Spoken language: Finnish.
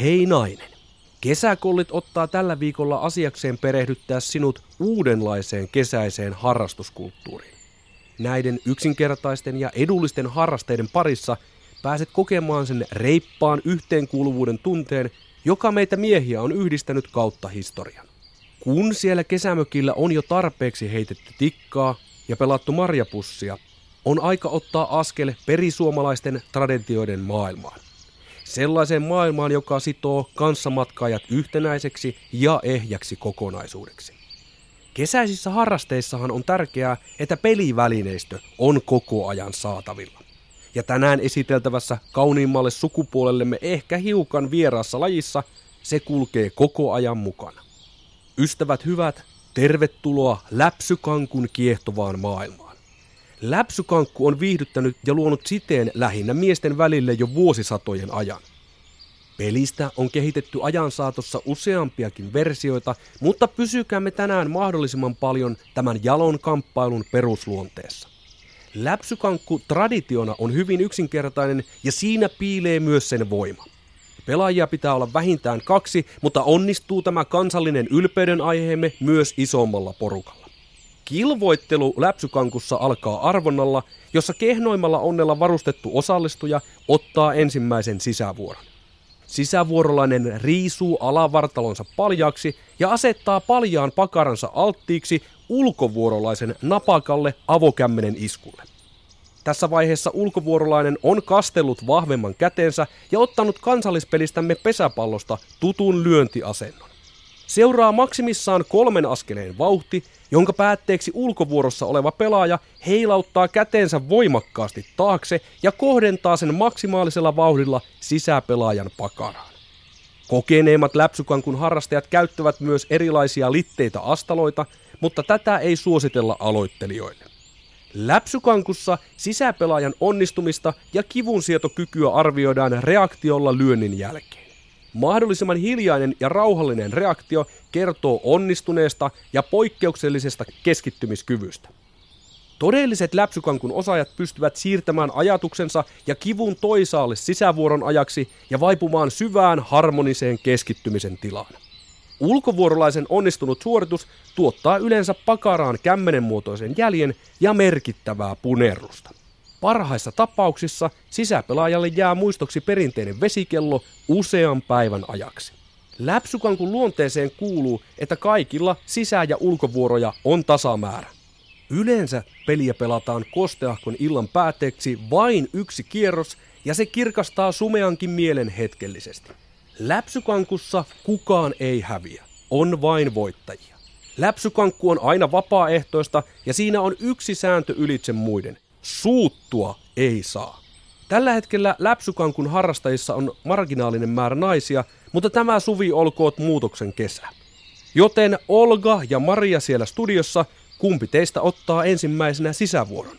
Hei nainen. Kesäkollit ottaa tällä viikolla asiakseen perehdyttää sinut uudenlaiseen kesäiseen harrastuskulttuuriin. Näiden yksinkertaisten ja edullisten harrasteiden parissa pääset kokemaan sen reippaan yhteenkuuluvuuden tunteen, joka meitä miehiä on yhdistänyt kautta historian. Kun siellä kesämökillä on jo tarpeeksi heitetty tikkaa ja pelattu marjapussia, on aika ottaa askel perisuomalaisten traditioiden maailmaan. Sellaiseen maailmaan, joka sitoo kanssamatkaajat yhtenäiseksi ja ehjäksi kokonaisuudeksi. Kesäisissä harrasteissahan on tärkeää, että pelivälineistö on koko ajan saatavilla. Ja tänään esiteltävässä kauniimmalle sukupuolellemme ehkä hiukan vieraassa lajissa se kulkee koko ajan mukana. Ystävät hyvät, tervetuloa läpsykankun kiehtovaan maailmaan. Läpsykankku on viihdyttänyt ja luonut siteen lähinnä miesten välille jo vuosisatojen ajan. Pelistä on kehitetty ajan saatossa useampiakin versioita, mutta pysykäämme tänään mahdollisimman paljon tämän jalon kamppailun perusluonteessa. Läpsykankku traditiona on hyvin yksinkertainen ja siinä piilee myös sen voima. Pelaajia pitää olla vähintään kaksi, mutta onnistuu tämä kansallinen ylpeyden aiheemme myös isommalla porukalla. Kilvoittelu läpsykankussa alkaa arvonnalla, jossa kehnoimmalla onnella varustettu osallistuja ottaa ensimmäisen sisävuoron. Sisävuorolainen riisuu alavartalonsa paljaaksi ja asettaa paljaan pakaransa alttiiksi ulkovuorolaisen napakalle avokämmenen iskulle. Tässä vaiheessa ulkovuorolainen on kastellut vahvemman kätensä ja ottanut kansallispelistämme pesäpallosta tutun lyöntiasennon. Seuraa maksimissaan kolmen askeleen vauhti, jonka päätteeksi ulkovuorossa oleva pelaaja heilauttaa käteensä voimakkaasti taakse ja kohdentaa sen maksimaalisella vauhdilla sisäpelaajan pakaraan. Kokeneemmat läpsykankun harrastajat käyttävät myös erilaisia litteitä astaloita, mutta tätä ei suositella aloittelijoille. Läpsykankussa sisäpelaajan onnistumista ja kivunsietokykyä arvioidaan reaktiolla lyönnin jälkeen. Mahdollisimman hiljainen ja rauhallinen reaktio kertoo onnistuneesta ja poikkeuksellisesta keskittymiskyvystä. Todelliset läpsykankun osaajat pystyvät siirtämään ajatuksensa ja kivun toisaalle sisävuoron ajaksi ja vaipumaan syvään harmoniseen keskittymisen tilaan. Ulkovuorolaisen onnistunut suoritus tuottaa yleensä pakaraan kämmenenmuotoisen jäljen ja merkittävää punerrusta. Parhaissa tapauksissa sisäpelaajalle jää muistoksi perinteinen vesikello usean päivän ajaksi. Läpsykankun luonteeseen kuuluu, että kaikilla sisä- ja ulkovuoroja on tasamäärä. Yleensä peliä pelataan kosteahkon illan päätteeksi vain yksi kierros ja se kirkastaa sumeankin mielen hetkellisesti. Läpsykankussa kukaan ei häviä, on vain voittajia. Läpsykankku on aina vapaaehtoista ja siinä on yksi sääntö ylitse muiden. Suuttua ei saa. Tällä hetkellä läpsykankun harrastajissa on marginaalinen määrä naisia, mutta tämä suvi olkoot muutoksen kesä. Joten Olga ja Maria siellä studiossa, kumpi teistä ottaa ensimmäisenä sisävuoron?